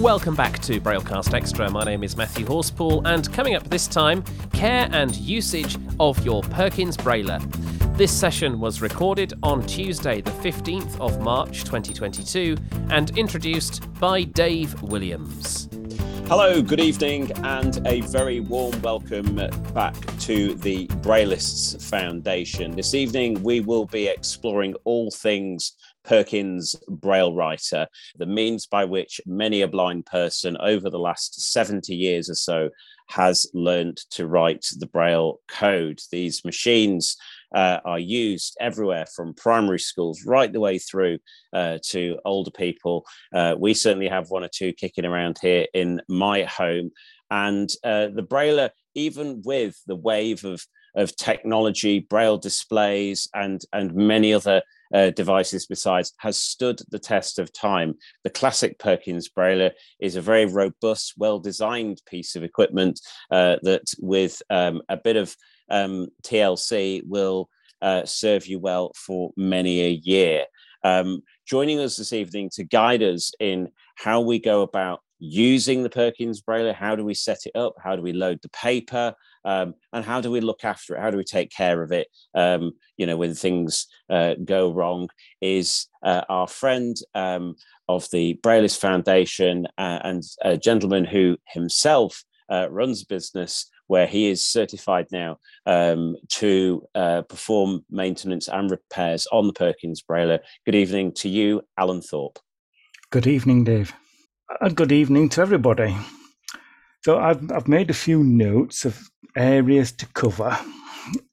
Welcome back to Braillecast Extra. My name is Matthew Horsepool, and coming up this time, care and usage of your Perkins Brailler. This session was recorded on Tuesday, the 15th of March 2022, and introduced by Dave Williams. Hello, good evening, and a very warm welcome back to the Braillists Foundation. This evening, we will be exploring all things Perkins Braille writer, the means by which many a blind person over the last 70 years or so has learnt to write the Braille code. These machines uh, are used everywhere from primary schools right the way through uh, to older people. Uh, we certainly have one or two kicking around here in my home. And uh, the Brailler, even with the wave of, of technology, Braille displays, and, and many other uh, devices besides has stood the test of time. The classic Perkins Brailler is a very robust, well designed piece of equipment uh, that, with um, a bit of um, TLC, will uh, serve you well for many a year. Um, joining us this evening to guide us in how we go about using the Perkins Brailler, how do we set it up, how do we load the paper, um, and how do we look after it? How do we take care of it? Um, you know, when things uh, go wrong, is uh, our friend um, of the Braillist Foundation uh, and a gentleman who himself uh, runs a business where he is certified now um, to uh, perform maintenance and repairs on the Perkins Brailler. Good evening to you, Alan Thorpe. Good evening, Dave. And good evening to everybody. So I've, I've made a few notes of areas to cover,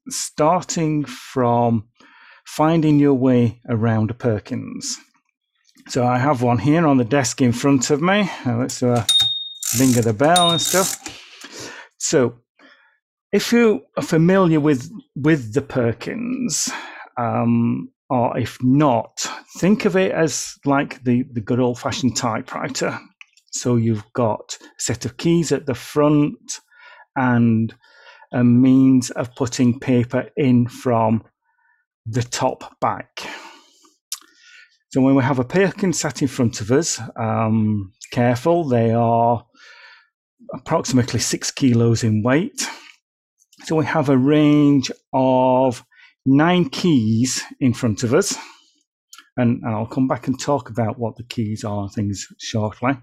starting from finding your way around Perkins. So I have one here on the desk in front of me. let's uh, ring of the bell and stuff. So if you are familiar with with the Perkins, um, or if not, think of it as like the, the good old fashioned typewriter. So you've got a set of keys at the front and a means of putting paper in from the top back. So when we have a Perkins sat in front of us, um, careful, they are approximately six kilos in weight. So we have a range of nine keys in front of us. And, and I'll come back and talk about what the keys are things shortly.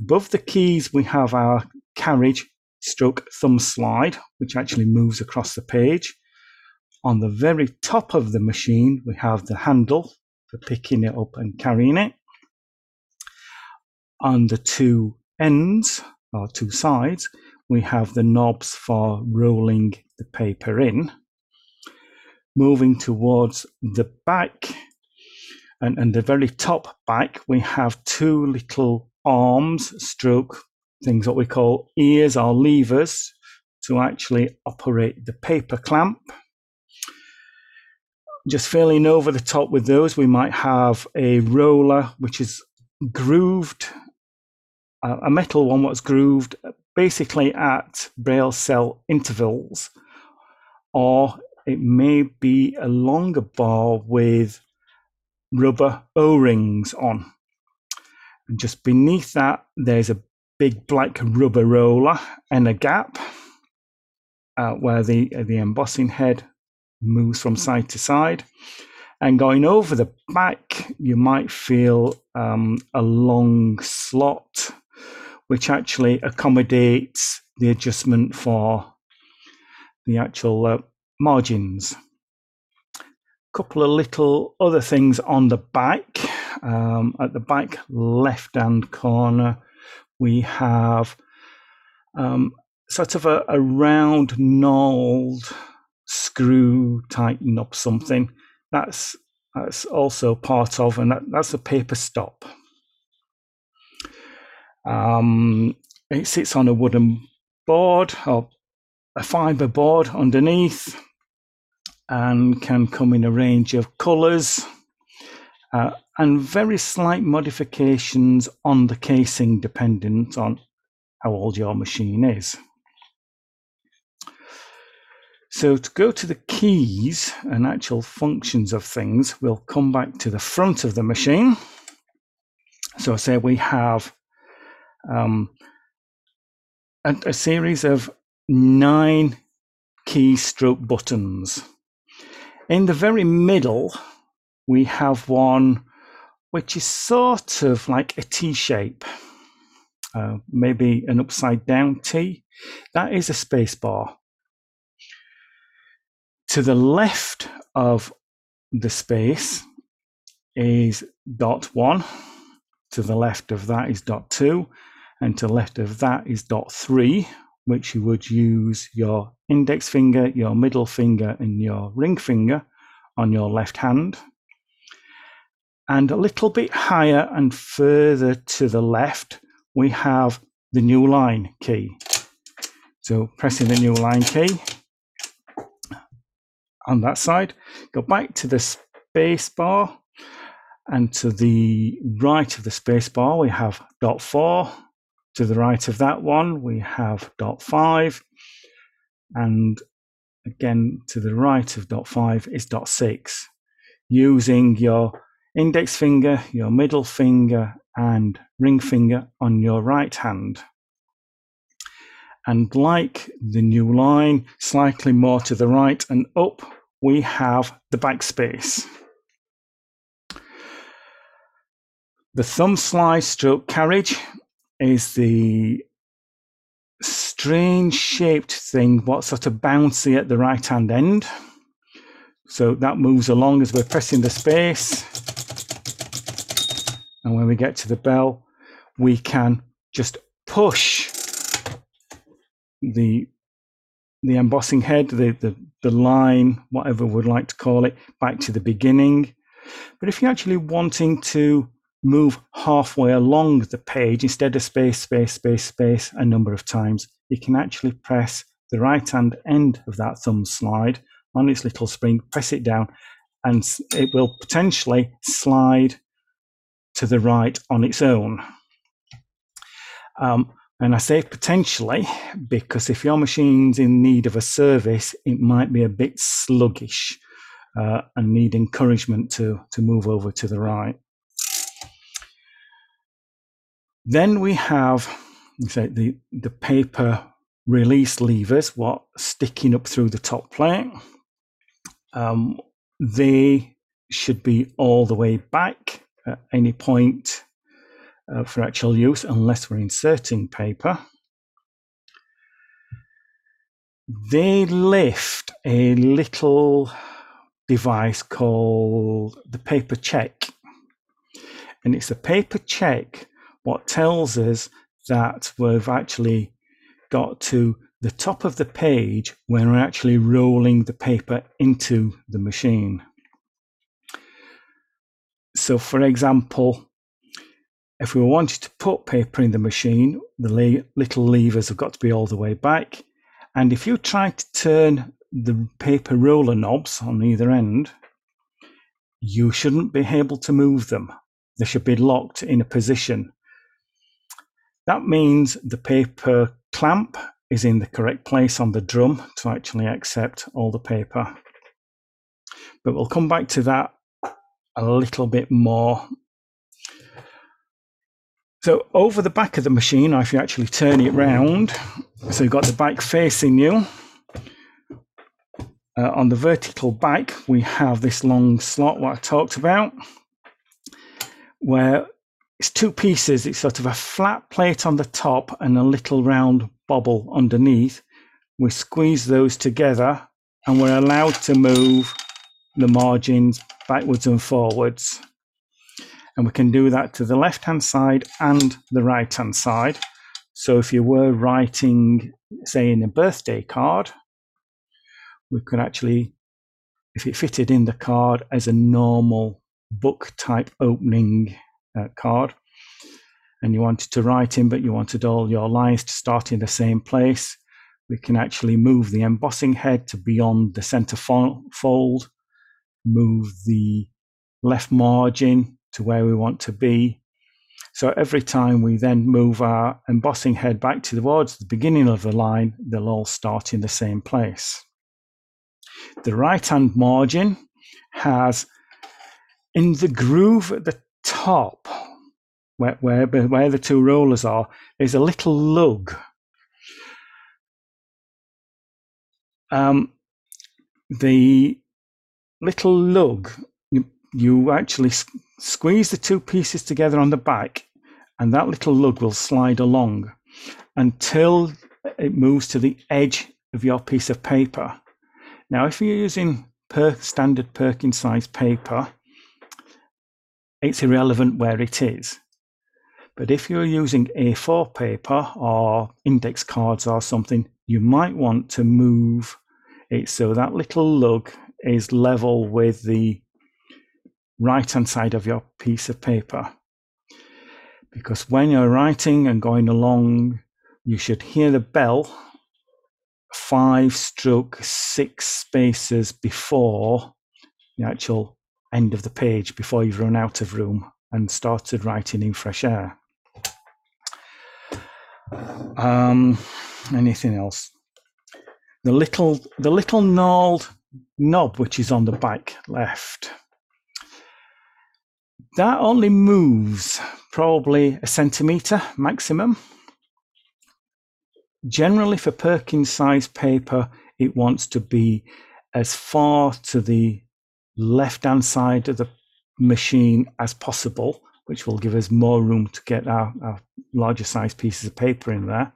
Above the keys, we have our carriage stroke thumb slide, which actually moves across the page. On the very top of the machine, we have the handle for picking it up and carrying it. On the two ends, or two sides, we have the knobs for rolling the paper in. Moving towards the back, and, and the very top back, we have two little arms, stroke things what we call ears or levers to actually operate the paper clamp. Just filling over the top with those, we might have a roller which is grooved, a metal one what's grooved basically at braille cell intervals, or it may be a longer bar with rubber O rings on. And just beneath that, there's a big black rubber roller and a gap uh, where the, the embossing head moves from side to side. And going over the back, you might feel um, a long slot, which actually accommodates the adjustment for the actual uh, margins. A couple of little other things on the back. Um, at the back left hand corner, we have um, sort of a, a round knurled screw tighten up something. That's that's also part of, and that, that's a paper stop. Um, it sits on a wooden board or a fiber board underneath and can come in a range of colors uh, and very slight modifications on the casing dependent on how old your machine is. So to go to the keys and actual functions of things, we'll come back to the front of the machine. So say we have um, a, a series of nine keystroke buttons. In the very middle, we have one which is sort of like a T shape, uh, maybe an upside down T. That is a space bar. To the left of the space is dot one. To the left of that is dot two. And to the left of that is dot three, which you would use your index finger, your middle finger, and your ring finger on your left hand. And a little bit higher and further to the left, we have the new line key. So pressing the new line key on that side, go back to the space bar, and to the right of the space bar, we have dot four. To the right of that one, we have dot five. And again, to the right of dot five is dot six. Using your index finger, your middle finger, and ring finger on your right hand. And like the new line, slightly more to the right and up, we have the backspace. The thumb slide stroke carriage is the strange shaped thing, what sort of bouncy at the right hand end. So that moves along as we're pressing the space. And when we get to the bell, we can just push the the embossing head, the, the, the line, whatever we would like to call it, back to the beginning. But if you're actually wanting to move halfway along the page instead of space, space, space, space a number of times, you can actually press the right hand end of that thumb slide on its little spring, press it down, and it will potentially slide to the right on its own. Um, and I say potentially because if your machine's in need of a service, it might be a bit sluggish uh, and need encouragement to, to move over to the right. Then we have say, the, the paper release levers, what sticking up through the top plate. Um, they should be all the way back at any point uh, for actual use, unless we're inserting paper. They lift a little device called the paper check. And it's a paper check what tells us that we've actually got to the top of the page when we're actually rolling the paper into the machine. So, for example, if we wanted to put paper in the machine, the le- little levers have got to be all the way back. And if you try to turn the paper roller knobs on either end, you shouldn't be able to move them. They should be locked in a position that means the paper clamp is in the correct place on the drum to actually accept all the paper. But we'll come back to that a little bit more. So over the back of the machine, if you actually turn it round, so you've got the back facing you. Uh, on the vertical back, we have this long slot, what I talked about, where it's two pieces. It's sort of a flat plate on the top and a little round bobble underneath. We squeeze those together and we're allowed to move the margins backwards and forwards. And we can do that to the left hand side and the right hand side. So if you were writing, say, in a birthday card, we could actually, if it fitted in the card as a normal book type opening uh, card and you wanted to write in, but you wanted all your lines to start in the same place, we can actually move the embossing head to beyond the center fold, move the left margin to where we want to be. So every time we then move our embossing head back towards the beginning of the line, they'll all start in the same place. The right hand margin has in the groove at the top, where, where, where the two rollers are, is a little lug. Um, the little lug, you, you actually squeeze the two pieces together on the back, and that little lug will slide along until it moves to the edge of your piece of paper. Now, if you're using per standard Perkins size paper, it's irrelevant where it is. But if you're using A4 paper or index cards or something, you might want to move it so that little lug is level with the right hand side of your piece of paper. Because when you're writing and going along, you should hear the bell five stroke six spaces before the actual end of the page, before you've run out of room and started writing in fresh air. Um, anything else? The little the little knurled knob which is on the back left. That only moves probably a centimetre maximum. Generally, for Perkins size paper, it wants to be as far to the left hand side of the machine as possible, which will give us more room to get our, our larger size pieces of paper in there.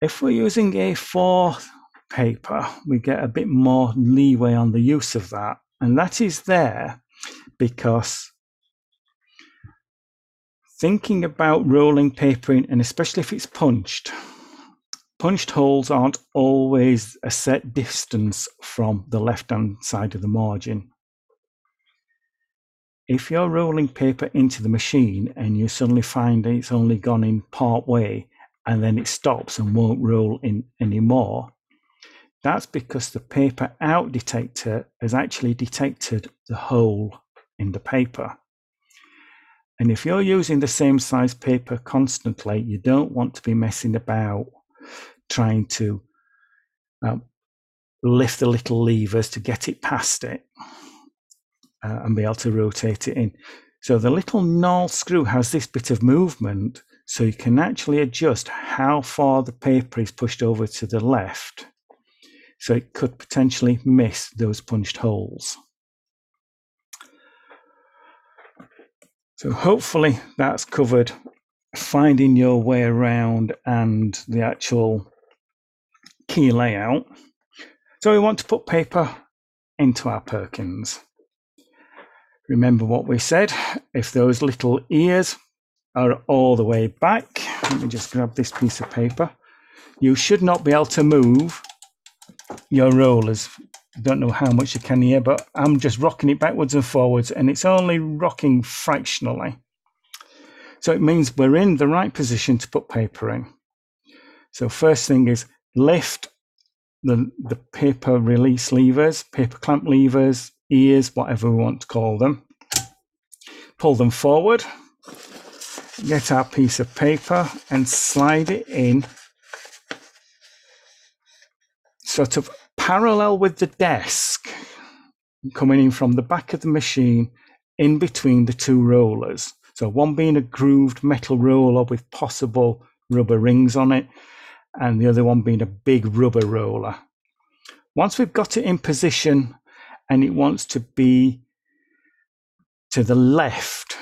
If we're using A4 paper, we get a bit more leeway on the use of that. And that is there because thinking about rolling paper in, and especially if it's punched, punched holes aren't always a set distance from the left hand side of the margin. If you're rolling paper into the machine and you suddenly find it's only gone in part way, and then it stops and won't roll in anymore, that's because the paper out detector has actually detected the hole in the paper. And if you're using the same size paper constantly, you don't want to be messing about trying to um, lift the little levers to get it past it uh, and be able to rotate it in. So the little knurled screw has this bit of movement so you can actually adjust how far the paper is pushed over to the left. So it could potentially miss those punched holes. So hopefully that's covered finding your way around and the actual key layout. So we want to put paper into our Perkins. Remember what we said, if those little ears are all the way back. Let me just grab this piece of paper. You should not be able to move your rollers. I don't know how much you can hear, but I'm just rocking it backwards and forwards, and it's only rocking fractionally. So it means we're in the right position to put paper in. So first thing is lift the, the paper release levers, paper clamp levers, ears, whatever we want to call them. Pull them forward get our piece of paper and slide it in sort of parallel with the desk coming in from the back of the machine in between the two rollers. So one being a grooved metal roller with possible rubber rings on it, and the other one being a big rubber roller. Once we've got it in position and it wants to be to the left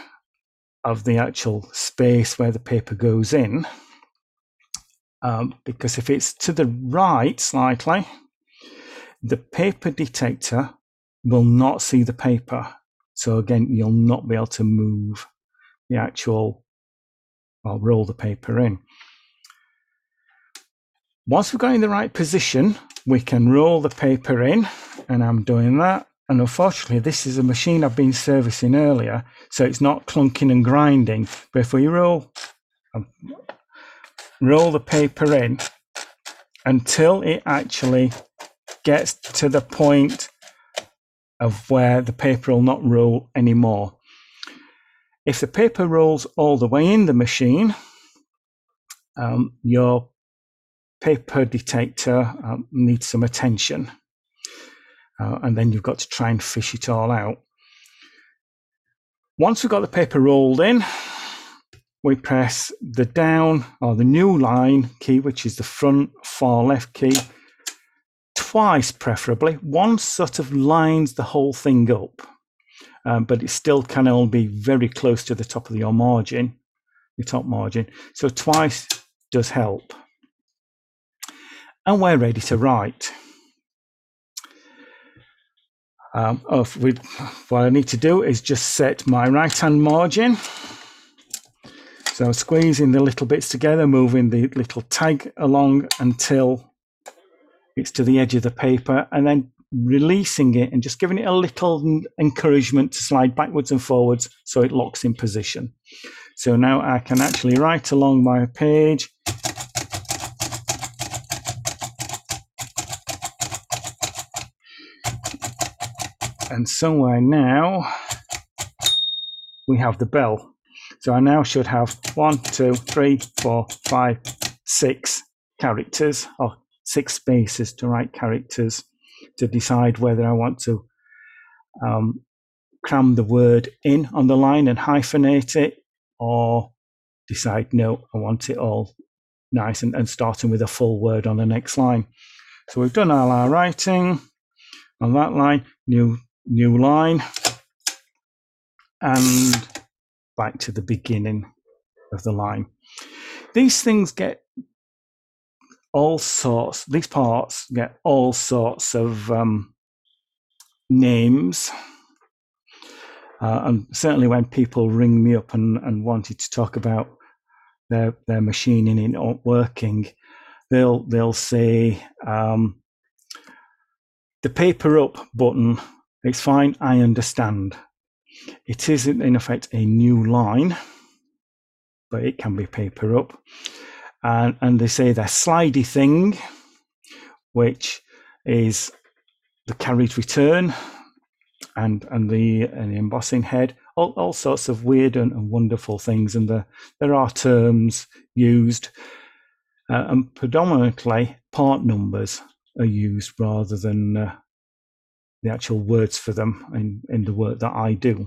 of the actual space where the paper goes in. Um, because if it's to the right slightly, the paper detector will not see the paper. So again, you'll not be able to move the actual, well, roll the paper in. Once we've got in the right position, we can roll the paper in, and I'm doing that. And unfortunately, this is a machine I've been servicing earlier, so it's not clunking and grinding. But if we roll, um, roll the paper in until it actually gets to the point of where the paper will not roll anymore. If the paper rolls all the way in the machine, um, your paper detector um, needs some attention uh, and then you've got to try and fish it all out. Once we've got the paper rolled in, we press the down or the new line key, which is the front far left key, twice preferably. Once sort of lines the whole thing up, um, but it still can only be very close to the top of your margin, your top margin. So twice does help. And we're ready to write. Um, oh, we, what I need to do is just set my right hand margin. So squeezing the little bits together, moving the little tag along until it's to the edge of the paper, and then releasing it and just giving it a little encouragement to slide backwards and forwards so it locks in position. So now I can actually write along my page and somewhere now we have the bell. So I now should have one, two, three, four, five, six characters or six spaces to write characters to decide whether I want to um, cram the word in on the line and hyphenate it or decide no, I want it all nice and, and starting with a full word on the next line. So we've done all our writing on that line, new new line, and back to the beginning of the line. These things get all sorts, these parts get all sorts of um, names. Uh, and certainly when people ring me up and, and wanted to talk about their their machining in not working, they'll they'll say um, the paper up button it's fine, I understand. It isn't, in effect, a new line, but it can be paper up. And, and they say their slidey thing, which is the carriage return and and the, and the embossing head, all, all sorts of weird and, and wonderful things. And the, there are terms used, uh, and predominantly part numbers are used rather than uh, the actual words for them in, in the work that I do.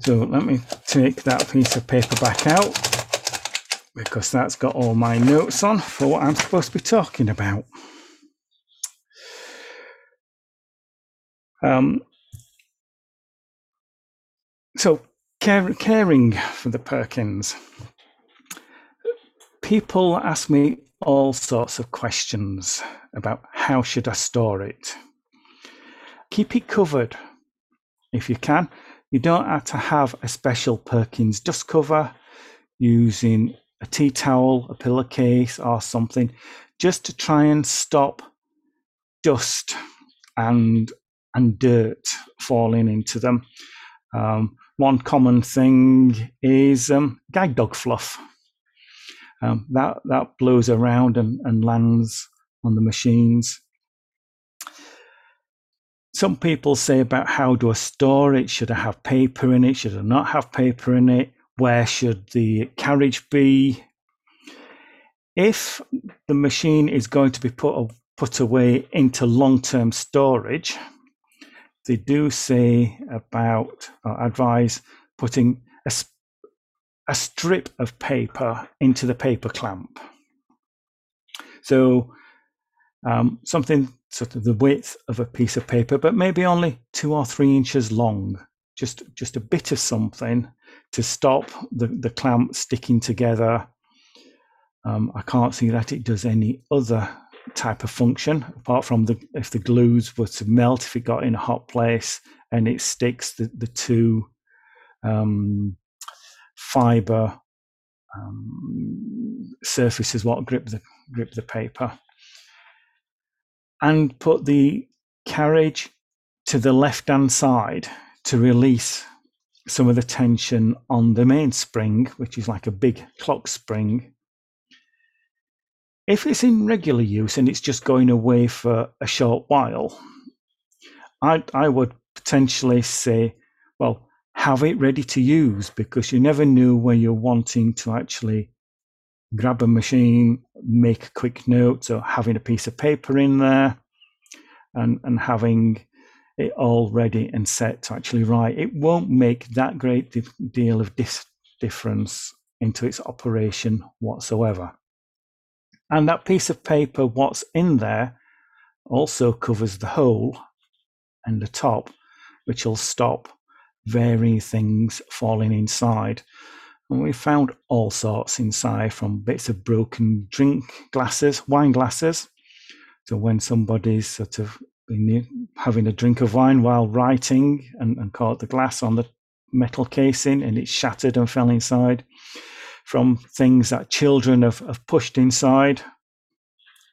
So let me take that piece of paper back out because that's got all my notes on for what I'm supposed to be talking about. Um, so care, caring for the Perkins. People ask me all sorts of questions about how should I store it. Keep it covered if you can. You don't have to have a special Perkins dust cover using a tea towel, a pillowcase, or something, just to try and stop dust and and dirt falling into them. Um, one common thing is um, guide dog fluff. Um, that that blows around and, and lands on the machines. Some people say about how do I store it? Should I have paper in it? Should I not have paper in it? Where should the carriage be? If the machine is going to be put put away into long term storage, they do say about or advise putting a, a strip of paper into the paper clamp. So um, something sort of the width of a piece of paper, but maybe only two or three inches long. Just just a bit of something to stop the, the clamp sticking together. Um, I can't see that it does any other type of function apart from the if the glues were to melt if it got in a hot place and it sticks the, the two um, fiber um, surfaces what grip the grip the paper and put the carriage to the left hand side to release some of the tension on the main spring, which is like a big clock spring. If it's in regular use and it's just going away for a short while, I, I would potentially say, well, have it ready to use because you never knew when you're wanting to actually grab a machine, make a quick note, or having a piece of paper in there, and and having it all ready and set to actually write, it won't make that great deal of dis- difference into its operation whatsoever. And that piece of paper, what's in there, also covers the hole and the top, which will stop varying things falling inside. And we found all sorts inside from bits of broken drink glasses, wine glasses. So when somebody's sort of having a drink of wine while writing and, and caught the glass on the metal casing and it shattered and fell inside, from things that children have, have pushed inside.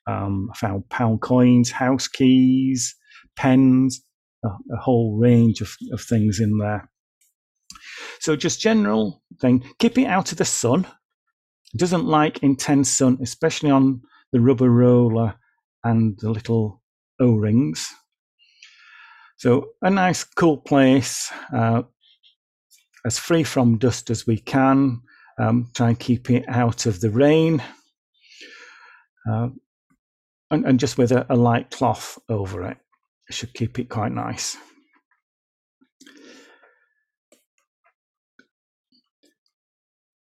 Um, I found pound coins, house keys, pens, a, a whole range of, of things in there. So just general thing, keep it out of the sun. It doesn't like intense sun, especially on the rubber roller and the little O-rings. So a nice cool place, uh, as free from dust as we can. Um, try and keep it out of the rain. Uh, and, and, just with a, a light cloth over it. Should keep it quite nice.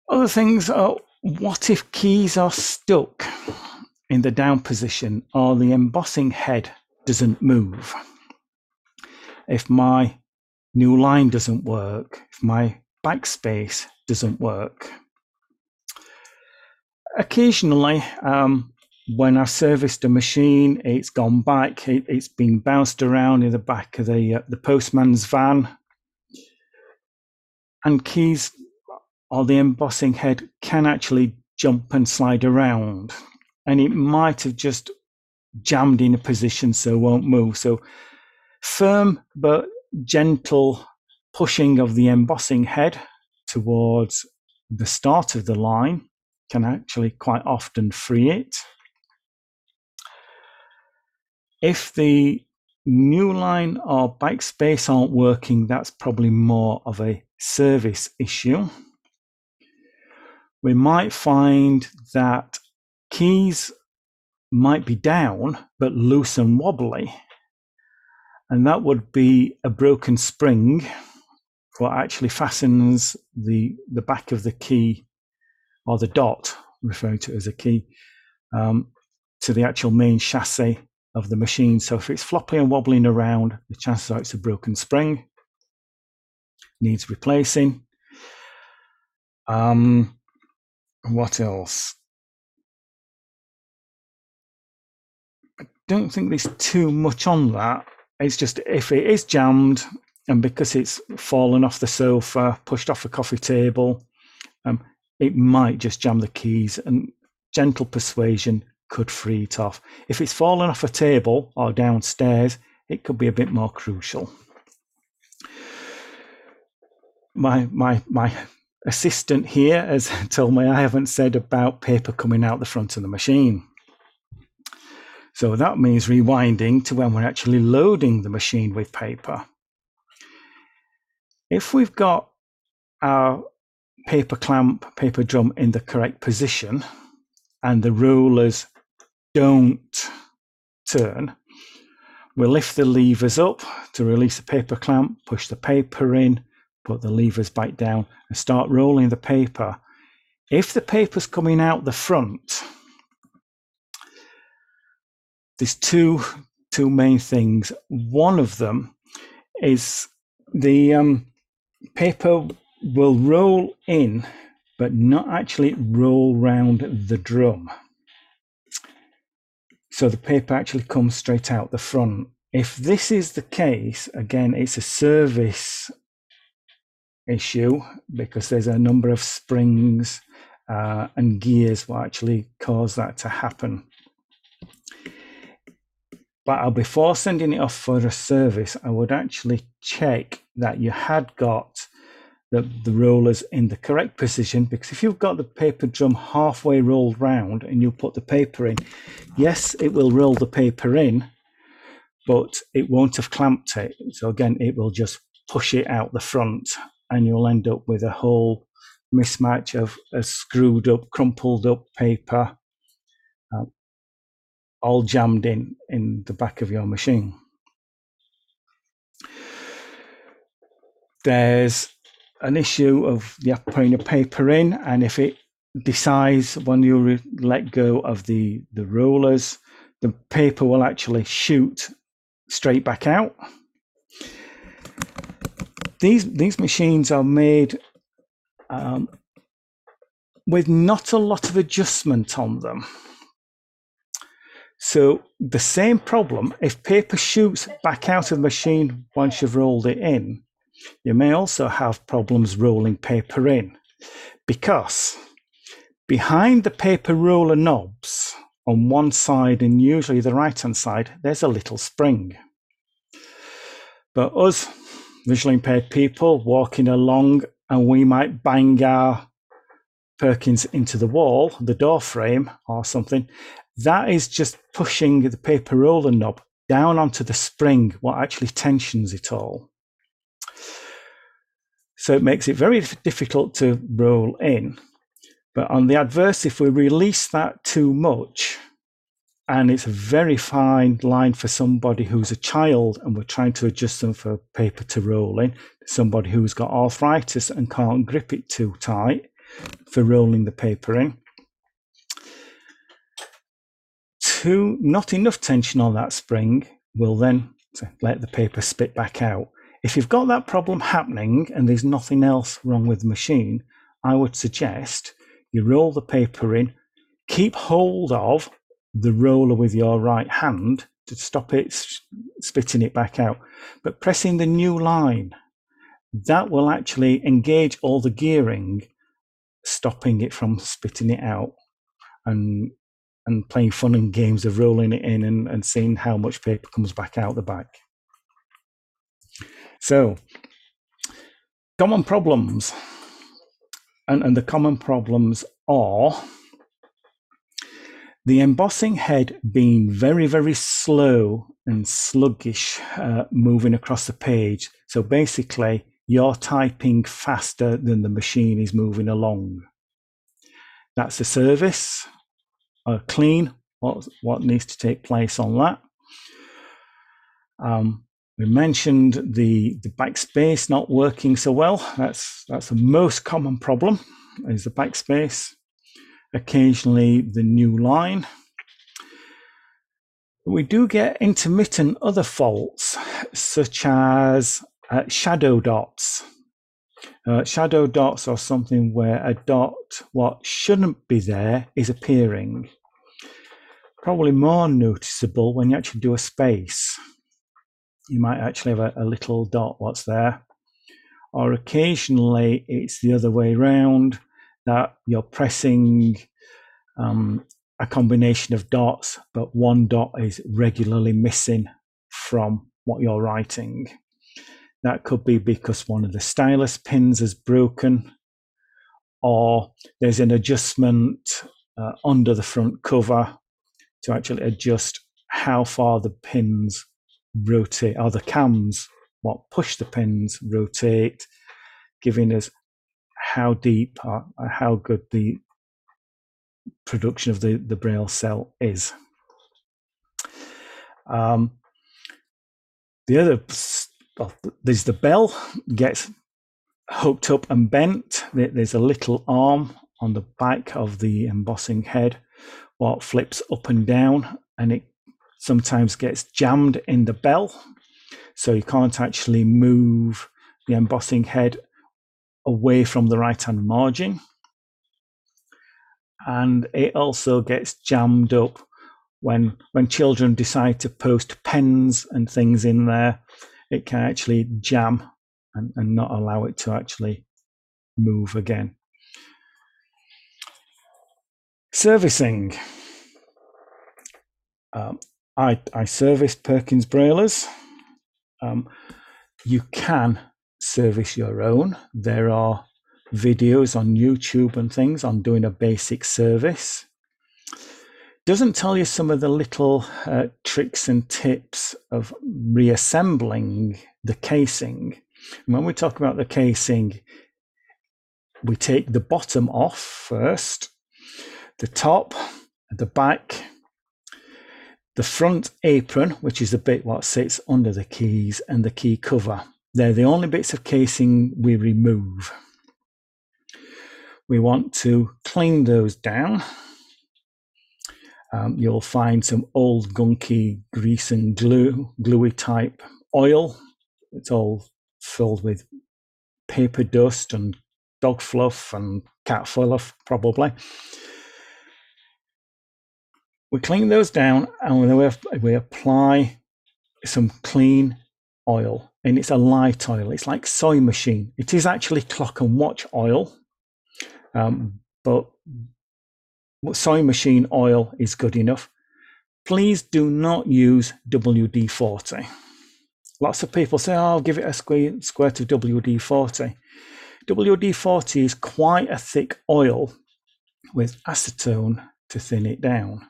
Other things are what if keys are stuck in the down position or the embossing head doesn't move? If my new line doesn't work, if my backspace doesn't work. Occasionally, um, when I've serviced a machine, it's gone back, it, has been bounced around in the back of the, uh, the postman's van. And keys or the embossing head can actually jump and slide around. And it might have just jammed in a position so won't move. So firm but gentle pushing of the embossing head towards the start of the line can actually quite often free it. If the new line or backspace aren't working, that's probably more of a service issue we might find that keys might be down but loose and wobbly. And that would be a broken spring what actually fastens the, the back of the key or the dot, referring to as a key, um, to the actual main chassis of the machine. So if it's floppy and wobbling around, the chances are it's a broken spring, needs replacing. Um, what else? I don't think there's too much on that. It's just if it is jammed and because it's fallen off the sofa, pushed off a coffee table, um, it might just jam the keys and gentle persuasion could free it off. If it's fallen off a table or downstairs, it could be a bit more crucial. My my my assistant here has told me I haven't said about paper coming out the front of the machine. So that means rewinding to when we're actually loading the machine with paper. If we've got our paper clamp, paper drum in the correct position and the rollers don't turn, we'll lift the levers up to release the paper clamp, push the paper in, put the levers back down and start rolling the paper. If the paper's coming out the front, there's two two main things. One of them is the um, paper will roll in, but not actually roll round the drum. So the paper actually comes straight out the front. If this is the case, again, it's a service issue because there's a number of springs uh, and gears will actually cause that to happen. But before sending it off for a service, I would actually check that you had got the, the rollers in the correct position because if you've got the paper drum halfway rolled round and you put the paper in, yes, it will roll the paper in, but it won't have clamped it. So again, it will just push it out the front and you'll end up with a whole mismatch of a screwed up, crumpled up paper, uh, all jammed in in the back of your machine. there's an issue of you have putting a paper in, and if it decides when you re- let go of the the rollers, the paper will actually shoot straight back out. These these machines are made um, with not a lot of adjustment on them. So the same problem, if paper shoots back out of the machine once you've rolled it in, you may also have problems rolling paper in because behind the paper roller knobs on one side and usually the right hand side, there's a little spring. But us visually impaired people walking along and we might bang our Perkins into the wall, the door frame or something, that is just pushing the paper roller knob down onto the spring, what actually tensions it all. So it makes it very difficult to roll in. But on the adverse, if we release that too much, and it's a very fine line for somebody who's a child and we're trying to adjust them for paper to roll in, somebody who's got arthritis and can't grip it too tight for rolling the paper in. Too, not enough tension on that spring will then let the paper spit back out. If you've got that problem happening and there's nothing else wrong with the machine, I would suggest you roll the paper in, keep hold of the roller with your right hand to stop it spitting it back out, but pressing the new line, that will actually engage all the gearing, stopping it from spitting it out and and playing fun and games of rolling it in and, and seeing how much paper comes back out the back. So, common problems. And, and the common problems are the embossing head being very, very slow and sluggish uh, moving across the page. So basically, you're typing faster than the machine is moving along. That's the service. Uh, clean, what, what needs to take place on that. Um, we mentioned the, the backspace not working so well. That's that's the most common problem is the backspace. Occasionally the new line. We do get intermittent other faults, such as uh, shadow dots. Uh, shadow dots are something where a dot, what shouldn't be there, is appearing. Probably more noticeable when you actually do a space you might actually have a, a little dot what's there. Or occasionally it's the other way around that you're pressing um, a combination of dots, but one dot is regularly missing from what you're writing. That could be because one of the stylus pins is broken, or there's an adjustment uh, under the front cover to actually adjust how far the pins rotate, or the cams, what push the pins rotate, giving us how deep or, how good the production of the, the braille cell is. Um, the other, well, there's the bell gets hooked up and bent. There's a little arm on the back of the embossing head, what flips up and down, and it sometimes gets jammed in the bell. So you can't actually move the embossing head away from the right hand margin. And it also gets jammed up when when children decide to post pens and things in there, it can actually jam and, and not allow it to actually move again. Servicing. Um, I, I service Perkins Braillers. Um, you can service your own. There are videos on YouTube and things on doing a basic service. Doesn't tell you some of the little uh, tricks and tips of reassembling the casing. And when we talk about the casing, we take the bottom off first, the top, the back, the front apron, which is the bit what sits under the keys, and the key cover. they're the only bits of casing we remove. We want to clean those down. Um, you'll find some old gunky grease and glue, gluey type oil. It's all filled with paper dust and dog fluff and cat fluff, probably. We clean those down and then we, we apply some clean oil, and it's a light oil. It's like sewing machine. It is actually clock and watch oil, um, but sewing machine oil is good enough. Please do not use WD 40. Lots of people say, oh, I'll give it a squirt of WD 40. WD 40 is quite a thick oil with acetone to thin it down.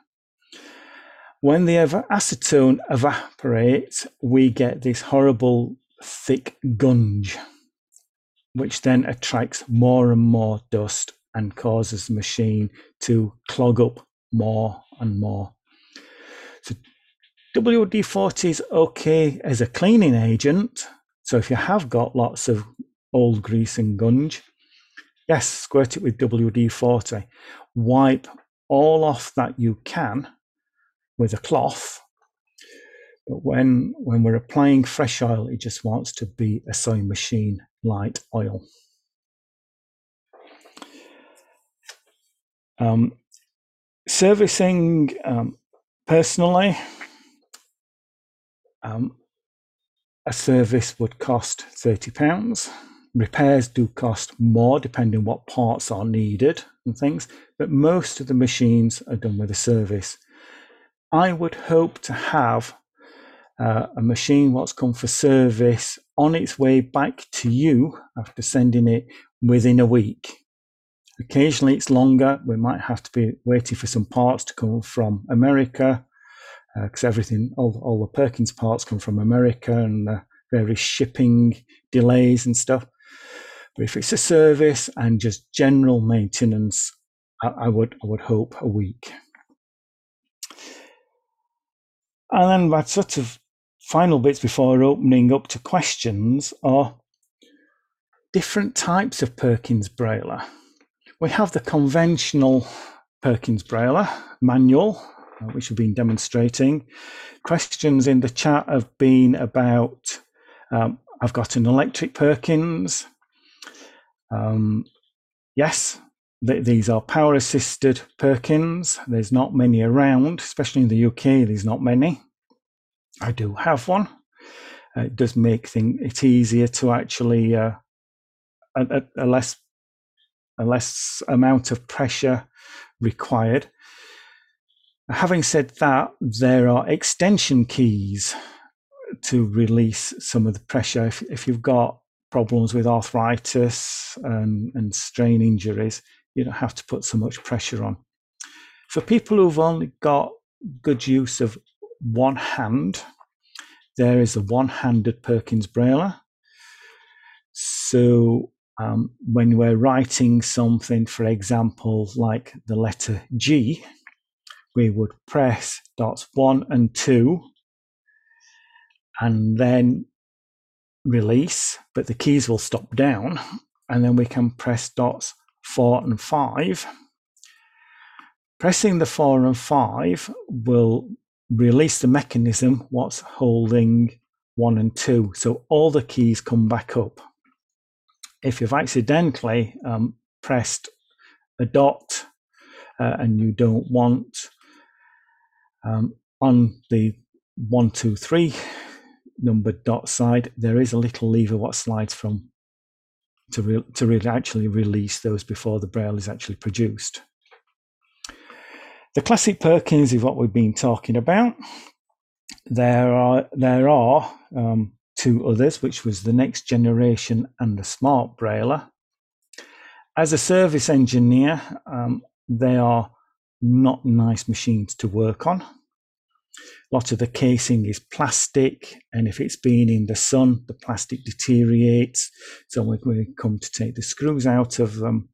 When the acetone evaporates, we get this horrible thick gunge, which then attracts more and more dust and causes the machine to clog up more and more. So WD 40 is okay as a cleaning agent. So if you have got lots of old grease and gunge, yes, squirt it with WD 40. Wipe all off that you can with a cloth. But when when we're applying fresh oil, it just wants to be a sewing machine light oil. Um, servicing um, personally, um, a service would cost thirty pounds. Repairs do cost more depending what parts are needed and things, but most of the machines are done with a service. I would hope to have uh, a machine what's come for service on its way back to you after sending it within a week. Occasionally it's longer. We might have to be waiting for some parts to come from America because uh, everything, all, all the Perkins parts come from America and uh, various shipping delays and stuff. But if it's a service and just general maintenance, I, I would I would hope a week. And then my sort of final bits before opening up to questions are different types of Perkins Brailler. We have the conventional Perkins Brailler manual, uh, which we've been demonstrating. Questions in the chat have been about um, I've got an electric Perkins. Um, yes, th- these are power assisted Perkins. There's not many around, especially in the UK, there's not many. I do have one. Uh, it does make thing it easier to actually uh, a, a, less a less amount of pressure required. Having said that, there are extension keys to release some of the pressure. If, if you've got problems with arthritis and, and strain injuries, you don't have to put so much pressure on. For people who've only got good use of one hand, there is a one handed Perkins Brailler. So um, when we're writing something, for example, like the letter G, we would press dots one and two and then release, but the keys will stop down. And then we can press dots four and five. Pressing the four and five will release the mechanism what's holding one and two. So all the keys come back up. If you've accidentally um, pressed a dot uh, and you don't want um, on the one, two, three numbered dot side, there is a little lever what slides from to, re- to actually release those before the braille is actually produced. The classic Perkins is what we've been talking about. There are there are um, two others, which was the next generation and the smart brailler. As a service engineer, um, they are not nice machines to work on. A lot of the casing is plastic, and if it's been in the sun, the plastic deteriorates. So when we come to take the screws out of them,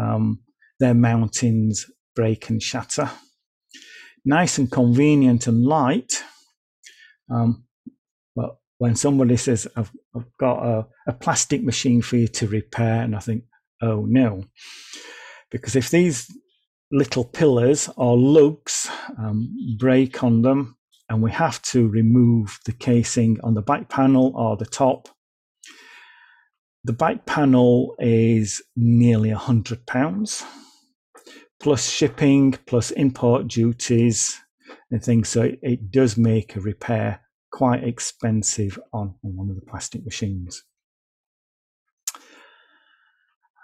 um, their mountings break and shatter. Nice and convenient and light, um, but when somebody says, I've, I've got a, a plastic machine for you to repair, and I think, oh no. Because if these little pillars or lugs um, break on them, and we have to remove the casing on the back panel or the top, the back panel is nearly a hundred pounds, plus shipping, plus import duties and things. So it, it does make a repair quite expensive on, on one of the plastic machines.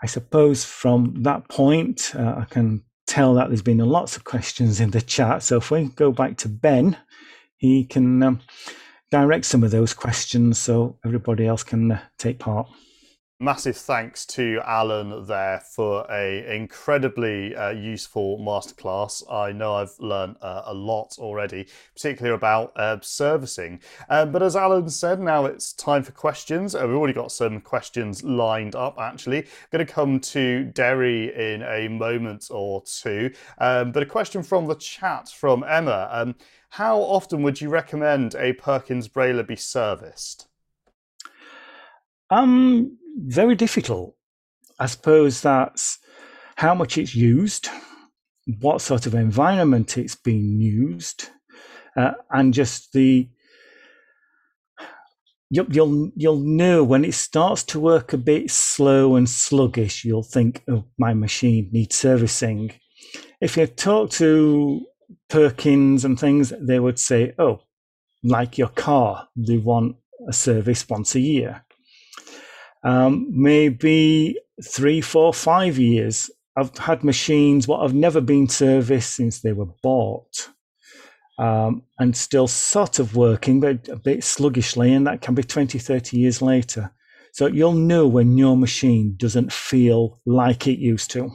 I suppose from that point, uh, I can tell that there's been lots of questions in the chat. So if we go back to Ben, he can um, direct some of those questions so everybody else can uh, take part massive thanks to Alan there for a incredibly uh, useful masterclass. I know I've learned uh, a lot already, particularly about uh, servicing. Um, but as Alan said, now it's time for questions. Uh, we've already got some questions lined up. Actually, I'm going to come to Derry in a moment or two. Um, but a question from the chat from Emma: um, How often would you recommend a Perkins Brailler be serviced? Um, very difficult. I suppose that's how much it's used, what sort of environment it's being used, uh, and just the you'll, you'll you'll know when it starts to work a bit slow and sluggish. You'll think, "Oh, my machine needs servicing." If you talk to Perkins and things, they would say, "Oh, like your car, they want a service once a year." Um, maybe three, four, five years. I've had machines what have never been serviced since they were bought, um, and still sort of working, but a bit sluggishly, and that can be 20, 30 years later. So you'll know when your machine doesn't feel like it used to.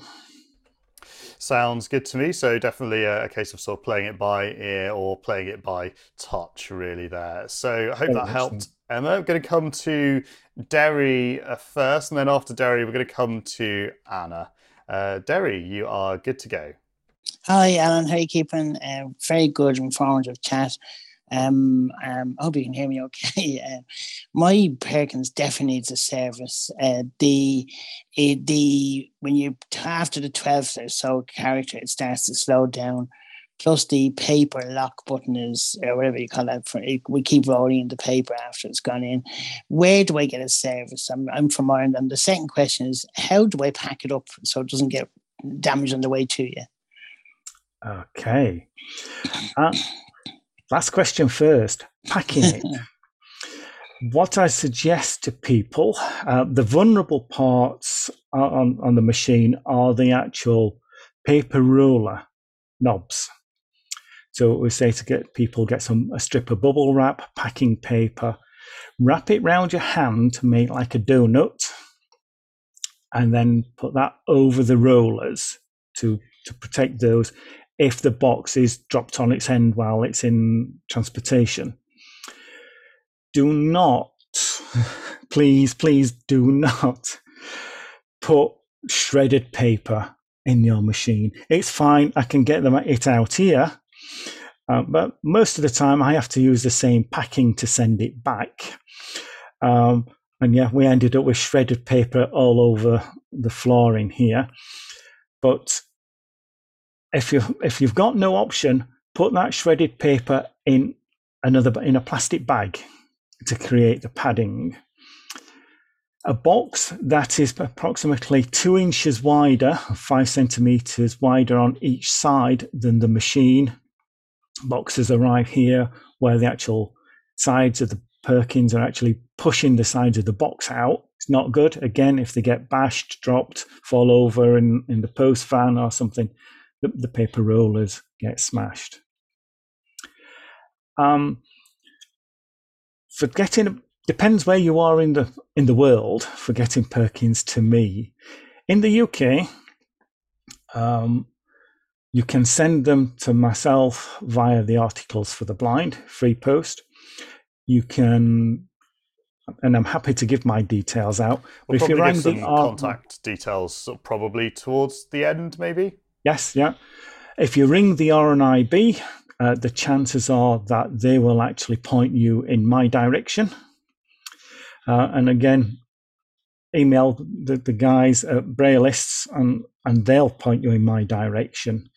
Sounds good to me. So definitely a, a case of sort of playing it by ear or playing it by touch, really. There. So I hope that helped. Emma, we're going to come to Derry uh, first, and then after Derry, we're going to come to Anna. Uh, Derry, you are good to go. Hi, Alan. How are you keeping? Uh, very good, informative chat. Um, um, I hope you can hear me okay. Uh, my Perkins definitely needs a service. Uh, the uh, the when you after the twelfth or so character, it starts to slow down. Plus the paper lock button is or whatever you call that for it, we keep rolling the paper after it's gone in. Where do i get a service? I'm, I'm from ireland. And the second question is how do i pack it up so it doesn't get damaged on the way to you? Okay. Uh, last question first. Packing it. What I suggest to people, uh, the vulnerable parts on, on the machine are the actual paper roller knobs. So we say to get people get some a strip of bubble wrap, packing paper, wrap it round your hand to make like a donut, and then put that over the rollers to to protect those if the box is dropped on its end while it's in transportation. Do not, please, please do not put shredded paper in your machine. It's fine. I can get them it out here uh, but most of the time, I have to use the same packing to send it back. Um, and yeah, we ended up with shredded paper all over the flooring here. But if you if you've got no option, put that shredded paper in another in a plastic bag to create the padding. A box that is approximately two inches wider, five centimeters wider on each side than the machine boxes arrive here where the actual sides of the Perkins are actually pushing the sides of the box out. It's not good. Again, if they get bashed, dropped, fall over in, in the post fan or something, the, the paper rollers get smashed. Um, for getting depends where you are in the in the world for getting Perkins to me. In the UK, um, you can send them to myself via the Articles for the Blind free post. You can, and I'm happy to give my details out. We'll if you the contact details probably towards the end, maybe. Yes, yeah. If you ring the RNIB, uh, the chances are that they will actually point you in my direction Uh, and again, email the, the guys at Braillists and, and they'll point you in my direction.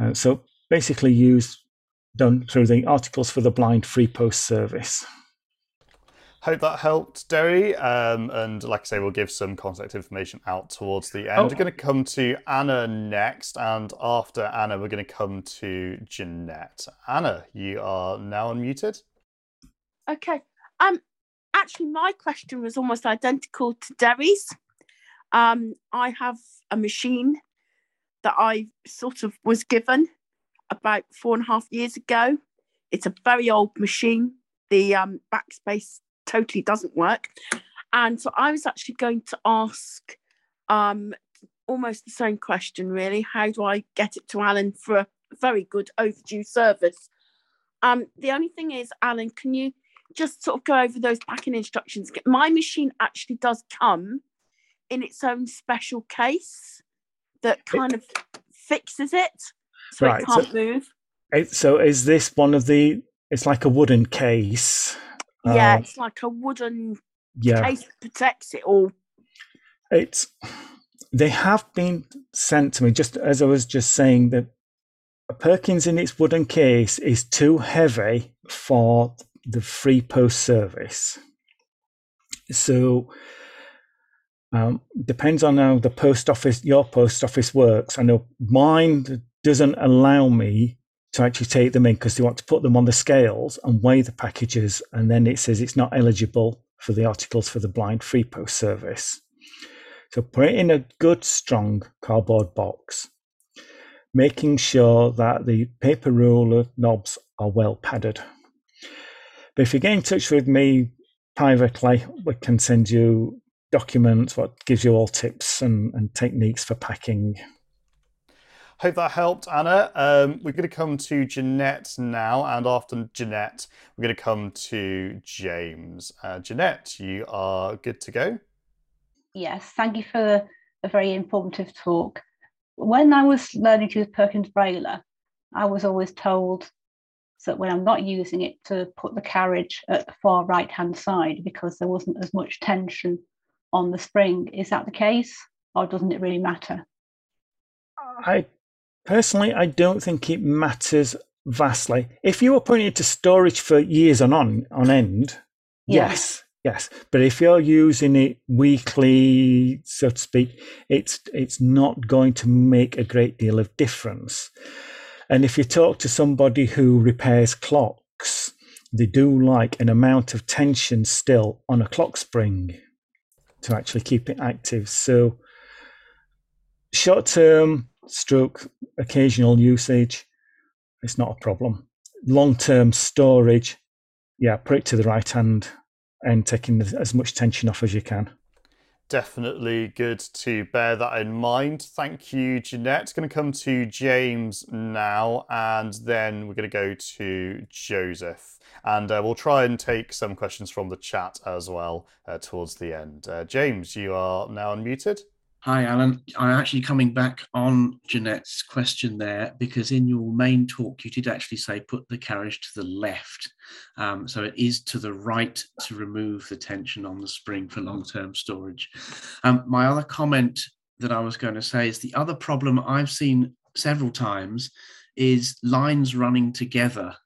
Uh, so basically, use done through the Articles for the Blind free post service. Hope that helped, Derry. Um, and like I say, we'll give some contact information out towards the end. Oh. We're going to come to Anna next, and after Anna, we're going to come to Jeanette. Anna, you are now unmuted. Okay. Um, actually, my question was almost identical to Derry's. Um, I have a machine that I sort of was given about four and a half years ago. It's a very old machine. The um, backspace totally doesn't work. And so I was actually going to ask um, almost the same question, really. How do I get it to Alan for a very good overdue service? Um, the only thing is, Alan, can you just sort of go over those packing instructions? My machine actually does come in its own special case that kind of fixes it so Right, it can't move. It- So is this one of the? It's like a wooden case. Yeah, Uh, it's like a wooden yeah. case that protects it all. It's they have been sent to me just as I was just saying that a Perkins in its wooden case is too heavy for the free post service. So um, depends on how the post office your post office works. I know mine doesn't allow me to actually take them in because they want to put them on the scales and weigh the packages, and then it says it's not eligible for the articles for the blind free post service. So put it in a good, strong cardboard box, making sure that the paper roller knobs are well padded. But if you get in touch with me privately, we can send you documents what gives you all tips and, and techniques for packing. Hope that helped, Anna. Um, we're going to come to Jeanette now, and after Jeanette, we're going to come to James. Uh, Jeanette, you are good to go. Yes, thank you for a very informative talk. When I was learning to use Perkins Brailler, I was always told that when I'm not using it to put the carriage at the far right hand side because there wasn't as much tension on the spring. Is that the case, or doesn't it really matter? I personally, I don't think it matters vastly. If you were putting it to storage for years on on, on end, Yeah. yes, yes. But if you're using it weekly, so to speak, it's it's not going to make a great deal of difference. And if you talk to somebody who repairs clocks, they do like an amount of tension still on a clock spring to actually keep it active. So short term stroke occasional usage, it's not a problem. Long term storage, yeah, put it to the right hand and taking as much tension off as you can. Definitely good to bear that in mind. Thank you, Jeanette. Going to come to James now, and then we're going to go to Joseph. And uh, we'll try and take some questions from the chat as well uh, towards the end. Uh, James, you are now unmuted. Hi, Alan. I'm actually coming back on Jeanette's question there because in your main talk, you did actually say put the carriage to the left. Um, so it is to the right to remove the tension on the spring for long term storage. Um, my other comment that I was going to say is the other problem I've seen several times is lines running together.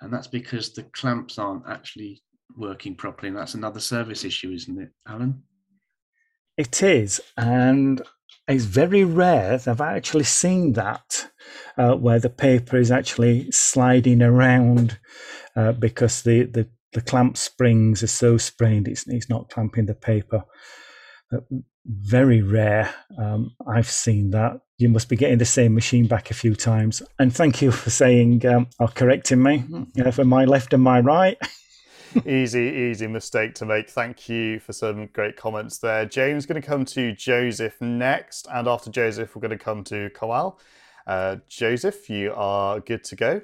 And that's because the clamps aren't actually working properly. And that's another service issue, isn't it, Alan? It is, and it's very rare that I've actually seen that uh, where the paper is actually sliding around uh, because the, the, the clamp springs are so sprained it's, it's not clamping the paper. Uh, very rare. Um, I've seen that. You must be getting the same machine back a few times. And thank you for saying um, or correcting me uh, for my left and my right. easy, easy mistake to make. Thank you for some great comments there. James going to come to Joseph next, and after Joseph, we're going to come to Kawal. Uh, Joseph, you are good to go.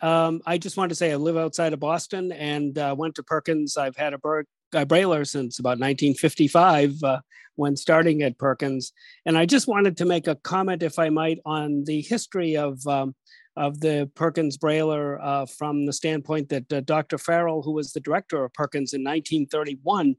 Um, I just wanted to say I live outside of Boston and uh, went to Perkins. I've had a, a Brailler since about 1955 uh, when starting at Perkins. And I just wanted to make a comment, if I might, on the history of um, of the Perkins Brailler uh, from the standpoint that uh, Dr. Farrell, who was the director of Perkins in 1931,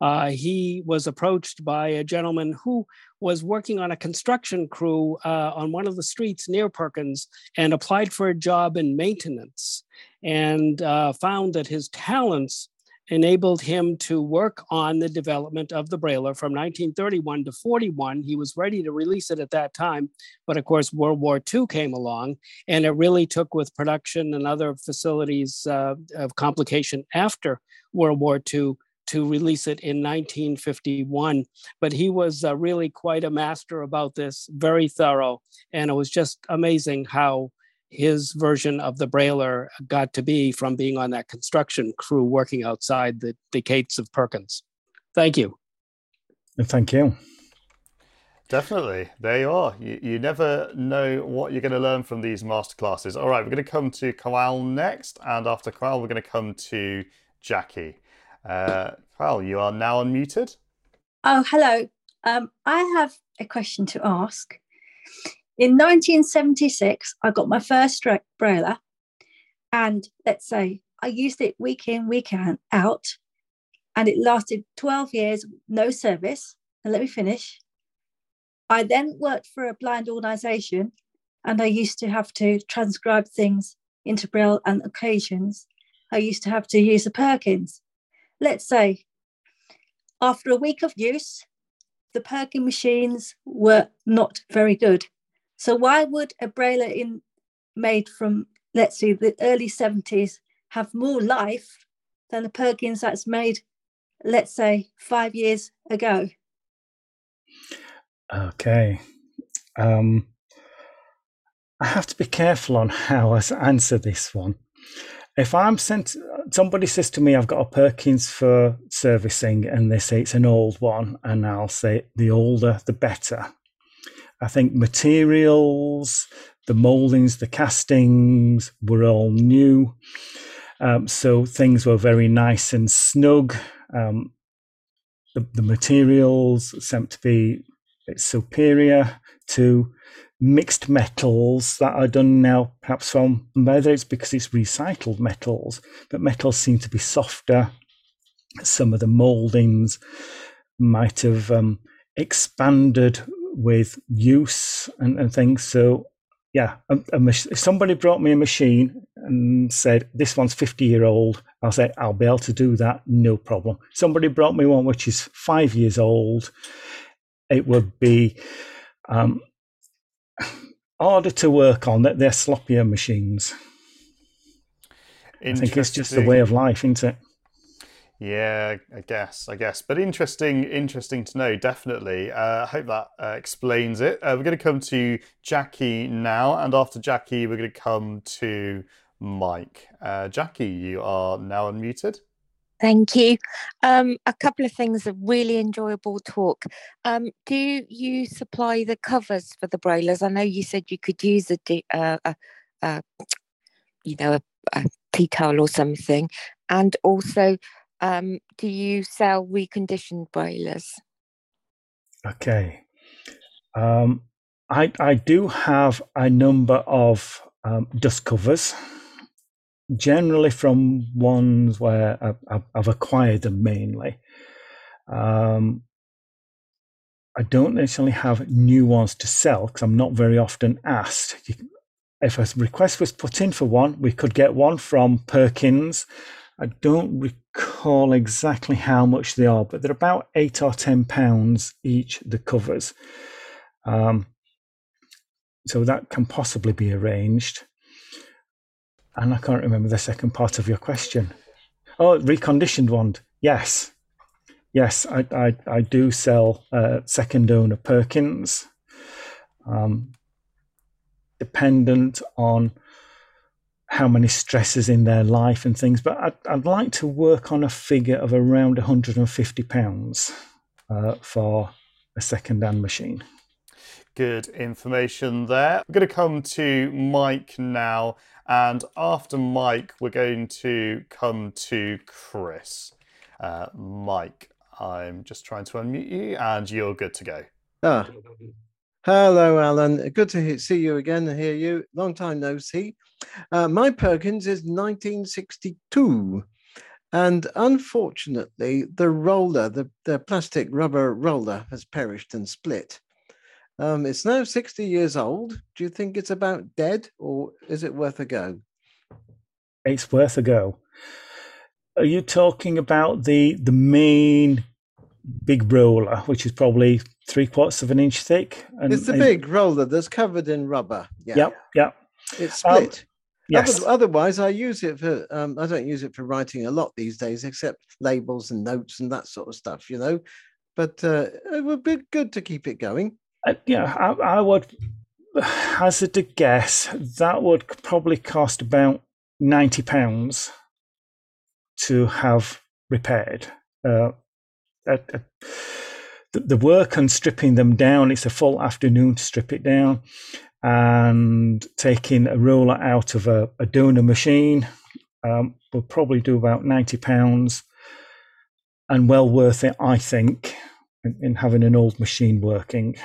uh, he was approached by a gentleman who was working on a construction crew uh, on one of the streets near Perkins and applied for a job in maintenance and uh, found that his talents enabled him to work on the development of the Brailler from 1931 to 41. He was ready to release it at that time, but of course, World War II came along, and it really took with production and other facilities uh, of complication after World War II to release it in 1951. But he was uh, really quite a master about this, very thorough, and it was just amazing how his version of the brailler got to be from being on that construction crew working outside the, the gates of Perkins. Thank you. Thank you. Definitely. There you are. You, you never know what you're going to learn from these masterclasses. All right, we're going to come to Kawal next. And after Kawal, we're going to come to Jackie. Uh, Kawal, you are now unmuted. Oh, hello. Um, I have a question to ask. In 1976, I got my first brailler, and let's say I used it week in, week out, and it lasted 12 years, no service. And let me finish. I then worked for a blind organization, and I used to have to transcribe things into Braille and occasions. I used to have to use a Perkins. Let's say after a week of use, the Perkins machines were not very good. So why would a brailler in made from let's see the early 70s have more life than the Perkins that's made, let's say, five years ago? Okay. Um, I have to be careful on how I answer this one. If I'm sent, somebody says to me, I've got a Perkins for servicing, and they say it's an old one, and I'll say the older, the better. I think materials, the moldings, the castings were all new. Um, so things were very nice and snug. Um, the, the, materials seem to be superior to mixed metals that are done now, perhaps from whether it's because it's recycled metals, but metals seem to be softer. Some of the moldings might have um, expanded with use and, and things. So yeah, a, a, if somebody brought me a machine and said this one's 50 year old, I'll say I'll be able to do that, no problem. Somebody brought me one which is five years old, it would be um, harder to work on. That they're sloppier machines. I think it's just the way of life, isn't it? Yeah, I guess, I guess. But interesting, interesting to know, definitely. Uh, I hope that uh, explains it. Uh, we're going to come to Jackie now, and after Jackie, we're going to come to Mike. Uh, Jackie, you are now unmuted. Thank you. Um, a couple of things, a really enjoyable talk. Um, do you supply the covers for the braillers? I know you said you could use a, uh, a, a you know, a, a tea towel or something, and also um, do you sell reconditioned braillers? Okay. Um, I, I do have a number of um, dust covers, generally from ones where I've, I've acquired them mainly. Um, I don't necessarily have new ones to sell because I'm not very often asked. If a request was put in for one, we could get one from Perkins I don't recall exactly how much they are, but they're about eight or ten pounds each. The covers, um, so that can possibly be arranged. And I can't remember the second part of your question. Oh, reconditioned wand. Yes, yes, I I, I do sell uh, second owner Perkins, um, dependent on how many stresses in their life and things. But I'd, I'd like to work on a figure of around 150 pounds uh, for a second-hand machine. Good information there. We're going to come to Mike now, and after Mike, we're going to come to Chris. Uh, Mike, I'm just trying to unmute you, and you're good to go. Ah, hello, Alan. Good to see you again. And hear you. Long time no see. Uh, my Perkins is 1962. And unfortunately, the roller, the, the plastic rubber roller, has perished and split. Um, it's now 60 years old. Do you think it's about dead or is it worth a go? It's worth a go. Are you talking about the the main big roller, which is probably three quarters of an inch thick? And, it's the big roller that's covered in rubber. Yeah. Yep. Yep. It's split. Um, Yes. Otherwise, I use it for. Um, I don't use it for writing a lot these days, except labels and notes and that sort of stuff. You know, but uh, it would be good to keep it going. Uh, yeah, I, I would hazard a guess that would probably cost about ninety pounds to have repaired. Uh, uh, the, the work on stripping them down, it's a full afternoon to strip it down and taking a roller out of a, a donor machine um, will probably do about 90 pounds and well worth it, I think, in, in having an old machine working.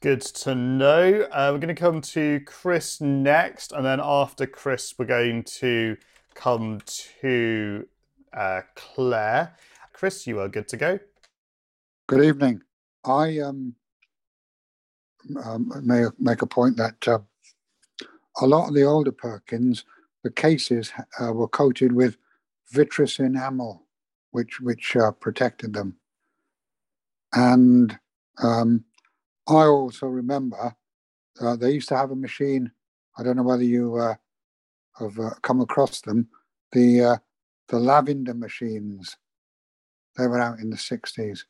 Good to know. Uh, we're going to come to Chris next, and then after Chris, we're going to come to uh, Claire. Chris, you are good to go. Good evening. I um, um, may make a point that uh, a lot of the older Perkins, the cases uh, were coated with vitreous enamel, which which uh, protected them. And um, I also remember uh, they used to have a machine. I don't know whether you uh, have uh, come across them. The the lavender machines. They were out in the sixties.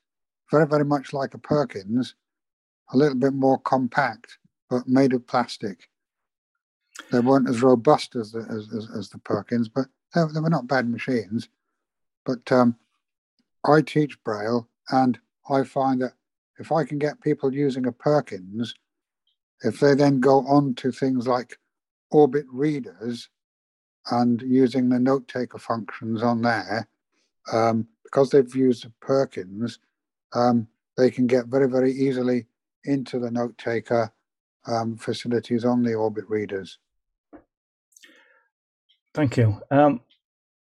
Very very much like a Perkins, a little bit more compact, but made of plastic. They weren't as robust as the, as, as, as the Perkins, but they, they, were not bad machines. But um, I teach Braille, and I find that if I can get people using a Perkins, if they then go on to things like orbit readers and using the note taker functions on there, um, because they've used a Perkins, um, they can get very, very easily into the note taker um, facilities on the orbit readers. Thank you. Um,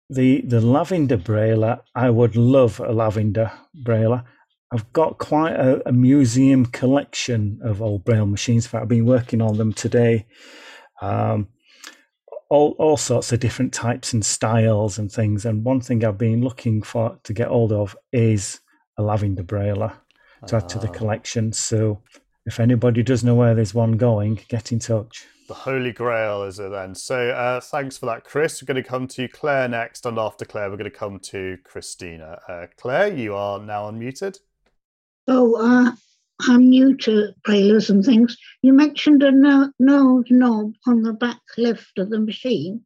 the the lavender brailler, I would love a lavender brailler. I've got quite a, a, museum collection of old braille machines. In fact, I've been working on them today. Um, all, all sorts of different types and styles and things. And one thing I've been looking for to get hold of is a lavender Brailler to add to the ah. collection. So if anybody does know where there's one going, get in touch. The Holy Grail is it then? So uh, thanks for that, Chris. We're going to come to Claire next, and after Claire, we're going to come to Christina. Uh, Claire, you are now unmuted. Oh, uh, I'm new to braillers and things. You mentioned a no- node knob on the back left of the machine.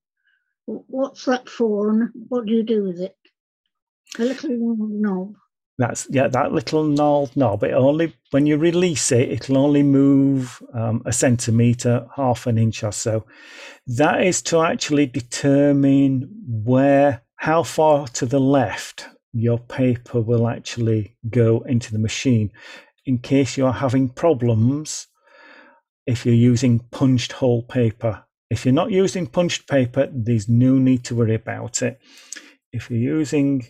What's that for, and what do you do with it? A little knob. That's yeah, that little knob knob. It only when you release it, it'll only move um, a centimeter, half an inch or so. That is to actually determine where, how far to the left your paper will actually go into the machine. In case you are having problems, if you're using punched hole paper. If you're not using punched paper, there's no need to worry about it. If you're using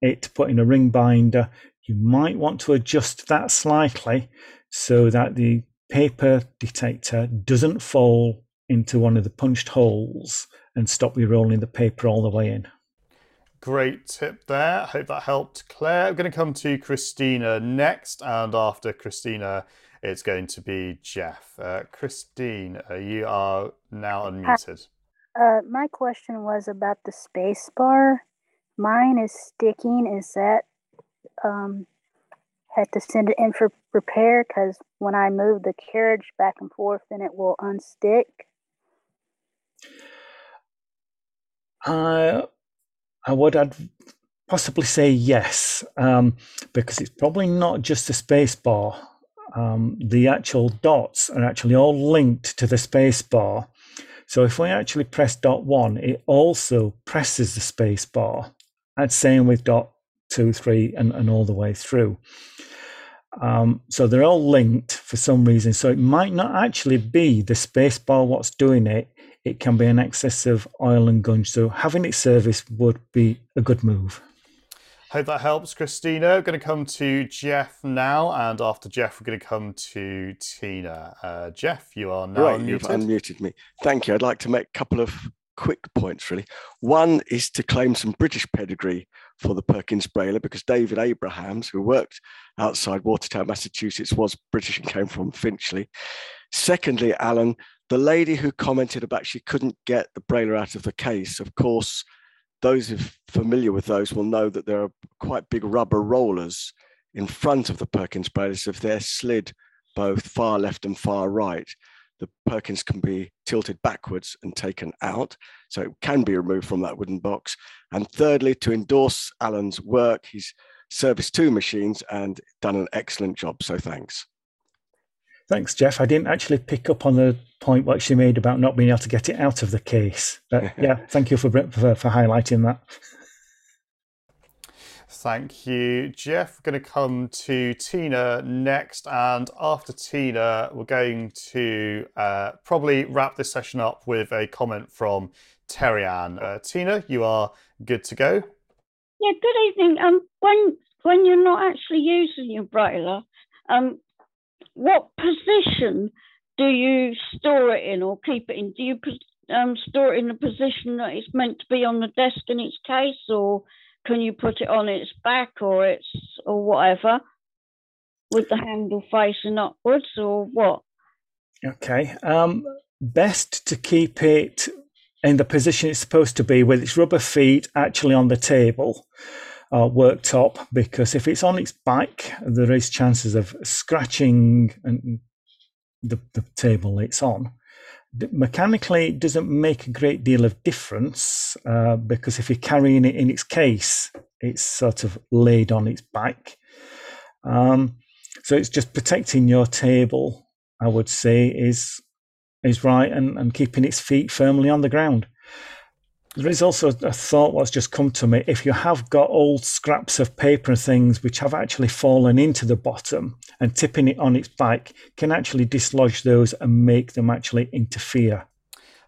it to put in a ring binder, you might want to adjust that slightly so that the paper detector doesn't fall into one of the punched holes and stop you rolling the paper all the way in. Great tip there. Hope that helped, Claire. I'm going to come to Christina next, and after Christina, it's going to be Jeff. Uh, Christine, uh, you are now unmuted. Uh, my question was about the space bar. Mine is sticking. Is that um, had to send it in for repair because when I move the carriage back and forth, then it will unstick. Uh, I would I'd possibly say yes, um, because it's probably not just the space bar. Um, the actual dots are actually all linked to the space bar. So if we actually press dot one, it also presses the space bar. And same with dot two, three, and, and all the way through. Um, so they're all linked for some reason. So it might not actually be the spacebar what's doing it. it can be an excess of oil and gunge. So having it serviced would be a good move. Hope that helps, Christina. We're going to come to Jeff now, and after Jeff, we're going to come to Tina. Uh, Jeff, you are now right, unmuted. You've unmuted me. Thank you. I'd like to make a couple of quick points, really. One is to claim some British pedigree for the Perkins Brailler because David Abrahams, who worked outside Watertown, Massachusetts, was British and came from Finchley. Secondly, Alan, the lady who commented about she couldn't get the Brailler out of the case, of course, those who familiar with those will know that there are quite big rubber rollers in front of the Perkins Braillers. If they're slid both far left and far right, the Perkins can be tilted backwards and taken out. So it can be removed from that wooden box. And thirdly, to endorse Alan's work, he's serviced two machines and done an excellent job. So thanks. Thanks, Jeff. I didn't actually pick up on the point what she made about not being able to get it out of the case. But yeah, thank you for, for, for highlighting that. Thank you, Jeff. We're going to come to Tina next, and after Tina, we're going to uh, probably wrap this session up with a comment from Terry Ann. Uh, Tina, you are good to go. Yeah, good evening. Um, when when you're not actually using your brailler, um, what position do you store it in or keep it in? Do you um, store it in the position that it's meant to be on the desk in its case, or can you put it on its back or its or whatever with the handle facing upwards or what? Okay. Um, best to keep it in the position it's supposed to be with its rubber feet actually on the table or worktop because if it's on its back there is chances of scratching and the, the table it's on mechanically it doesn't make a great deal of difference uh, because if you're carrying it in its case it's sort of laid on its back. Um, so it's just protecting your table i would say is is right and, and keeping its feet firmly on the ground there is also a thought that's just come to me. If you have got old scraps of paper and things which have actually fallen into the bottom and tipping it on its back can actually dislodge those and make them actually interfere.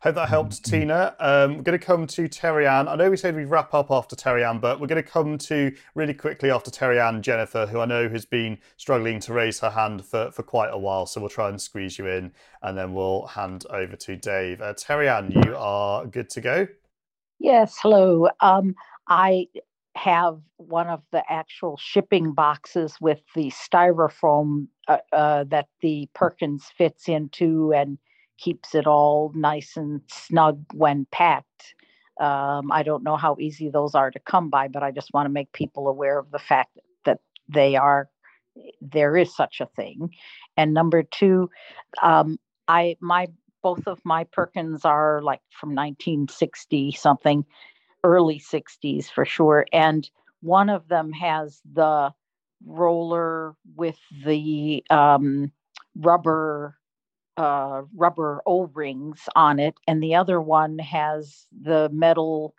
Hope that helped, Tina. Um, we're going to come to Terry Ann. I know we said we'd wrap up after Terry Ann, but we're going to come to really quickly after Terry Ann, Jennifer, who I know has been struggling to raise her hand for, for quite a while. So we'll try and squeeze you in and then we'll hand over to Dave. Uh, Terry Ann, you are good to go. Yes, hello. Um, I have one of the actual shipping boxes with the styrofoam uh, uh, that the Perkins fits into and keeps it all nice and snug when packed. Um, I don't know how easy those are to come by, but I just want to make people aware of the fact that they are there is such a thing. And number two, um, I my both of my Perkins are like from 1960 something, early 60s for sure. And one of them has the roller with the um, rubber uh, rubber O-rings on it, and the other one has the metal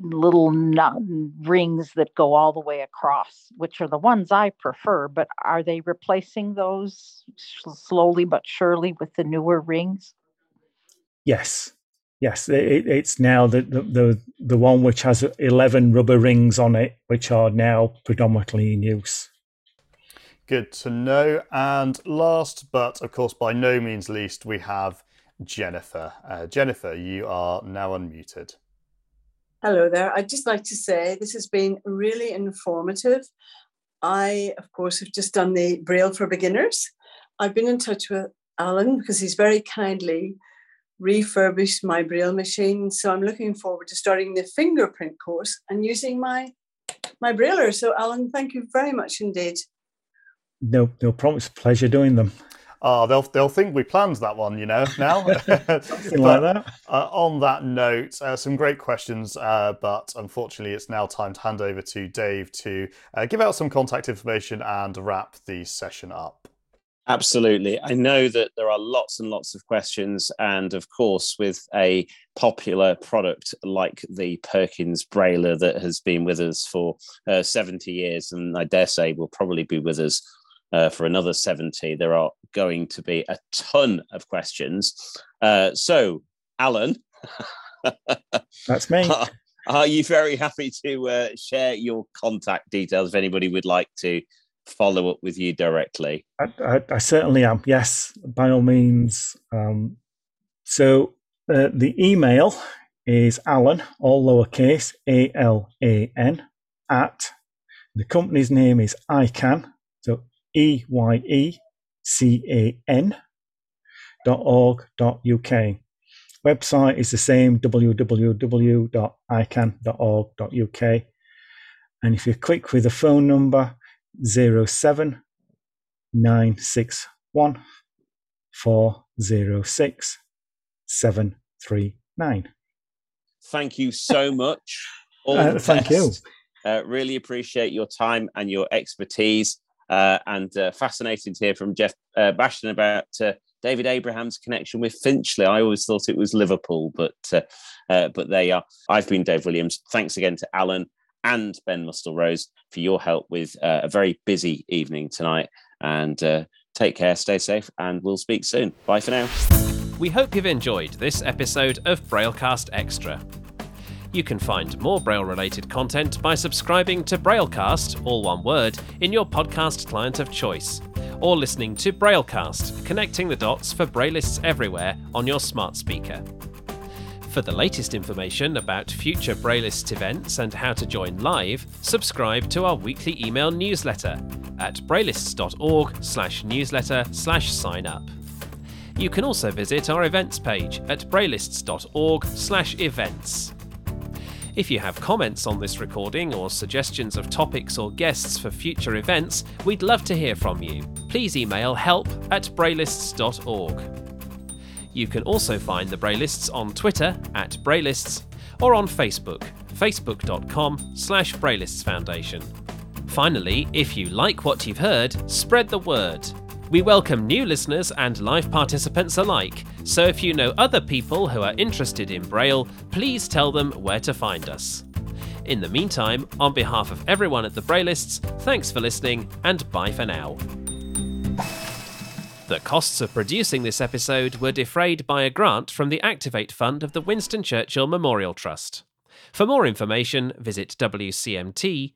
little nut rings that go all the way across, which are the ones I prefer. But are they replacing those slowly but surely with the newer rings? Yes, yes. It, it's now the, the, the the one which has eleven rubber rings on it, which are now predominantly in use. Good to know. And last, but of course by no means least, we have Jennifer. Uh, Jennifer, you are now unmuted. Hello there. I'd just like to say this has been really informative. I, of course, have just done the Braille for Beginners. I've been in touch with Alan because he's very kindly refurbished my Braille machine. So I'm looking forward to starting the fingerprint course and using my my Brailler. So Alan, thank you very much indeed. No, no problem. It's a pleasure doing them. Oh, they'll they'll think we planned that one, you know. Now, something like that. Uh, on that note, uh, some great questions, uh, but unfortunately, it's now time to hand over to Dave to uh, give out some contact information and wrap the session up. Absolutely. I know that there are lots and lots of questions. And of course, with a popular product like the Perkins Brailler that has been with us for uh, 70 years, and I dare say will probably be with us uh, for another 70. There are going to be a ton of questions. Uh, so Alan. That's me. Are, are you very happy to uh, share your contact details if anybody would like to follow up with you directly? I, I, I certainly am. Yes, by all means. Um, so uh, the email is Alan, all lowercase, A L A N, at the company's name is EYECAN, so E Y E C A N dot org dot uk. Website is the same www.eyecan.org.uk. And if you click with the phone number 07961 406 739. Thank you so much. All Uh, the thank you. Uh, really appreciate your time and your expertise. Uh, and uh, fascinating to hear from Jeff uh, Bashton about uh, David Abraham's connection with Finchley. I always thought it was Liverpool, but uh, uh, but they are. I've been Dave Williams. Thanks again to Alan and Ben Mustel Rose for your help with a very busy evening tonight. And take care, stay safe, and we'll speak soon. Bye for now. We hope you've enjoyed this episode of Braillecast Extra. You can find more Braille related content by subscribing to Braillecast, all one word, in your podcast client of choice, or listening to Braillecast, connecting the dots for Braillists everywhere on your smart speaker. For the latest information about future Braillist events and how to join live, subscribe to our weekly email newsletter at braillists.org slash newsletter slash sign up. You can also visit our events page at braillists.org slash events. If you have comments on this recording or suggestions of topics or guests for future events, we'd love to hear from you. Please email help at braillists.org. You can also find the Braillists on Twitter at Braillists or on Facebook, facebook.com slash Braillists Foundation. Finally, if you like what you've heard, spread the word. We welcome new listeners and live participants alike, so if you know other people who are interested in Braille, please tell them where to find us. In the meantime, on behalf of everyone at the Braillists, thanks for listening and bye for now. The costs of producing this episode were defrayed by a grant from the Activate Fund of the Winston Churchill Memorial Trust. For more information, visit wcmt.org.uk.